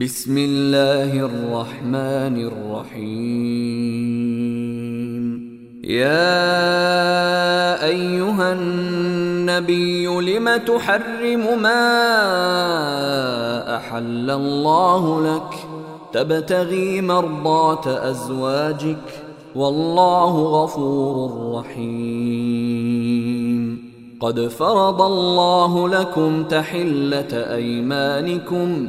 بسم الله الرحمن الرحيم. يا أيها النبي لم تحرم ما أحل الله لك؟ تبتغي مرضات أزواجك والله غفور رحيم. قد فرض الله لكم تحلة أيمانكم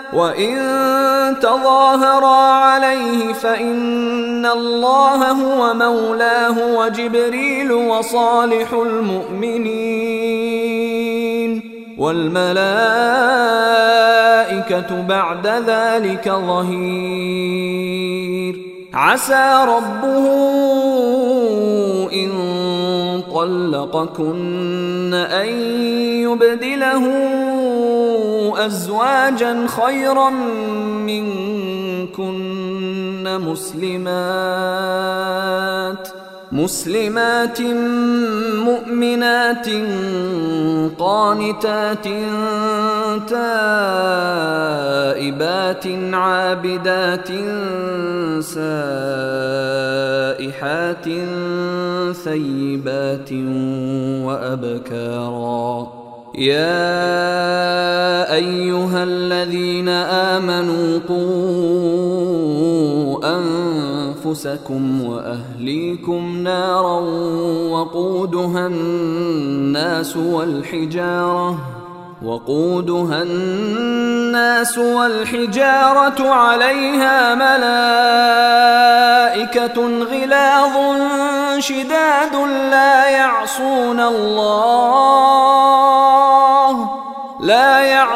وإن تظاهرا عليه فإن الله هو مولاه وجبريل وصالح المؤمنين والملائكة بعد ذلك ظهير عسى ربه إن طلقكن أن يبدله أزواجا خيرا منكن مسلمات مسلمات مؤمنات قانتات تائبات عابدات سائحات ثيبات وأبكارا. يا أيها الذين آمنوا قوا أنفسكم وأهليكم نارا وقودها الناس والحجارة وقودها الناس والحجارة عليها ملائكة غلاظ شداد لا يعصون الله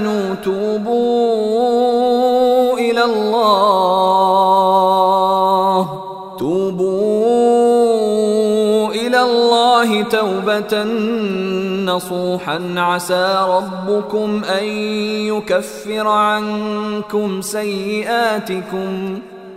امنوا توبوا إلى الله. توبوا إلى الله توبة نصوحا. عسى ربكم أن يكفر عنكم سيئاتكم.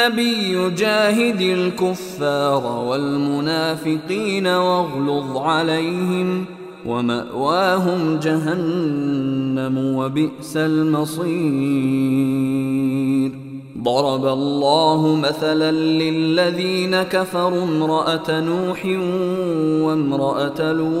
النبي جاهد الكفار والمنافقين واغلظ عليهم ومأواهم جهنم وبئس المصير. ضرب الله مثلا للذين كفروا امرأة نوح وامرأة لوط.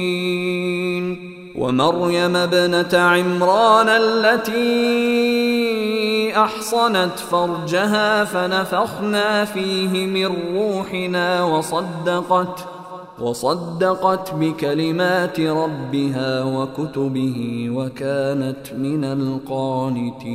ومريم ابنة عمران التي أحصنت فرجها فنفخنا فيه من روحنا وصدقت وصدقت بكلمات ربها وكتبه وكانت من القانتين.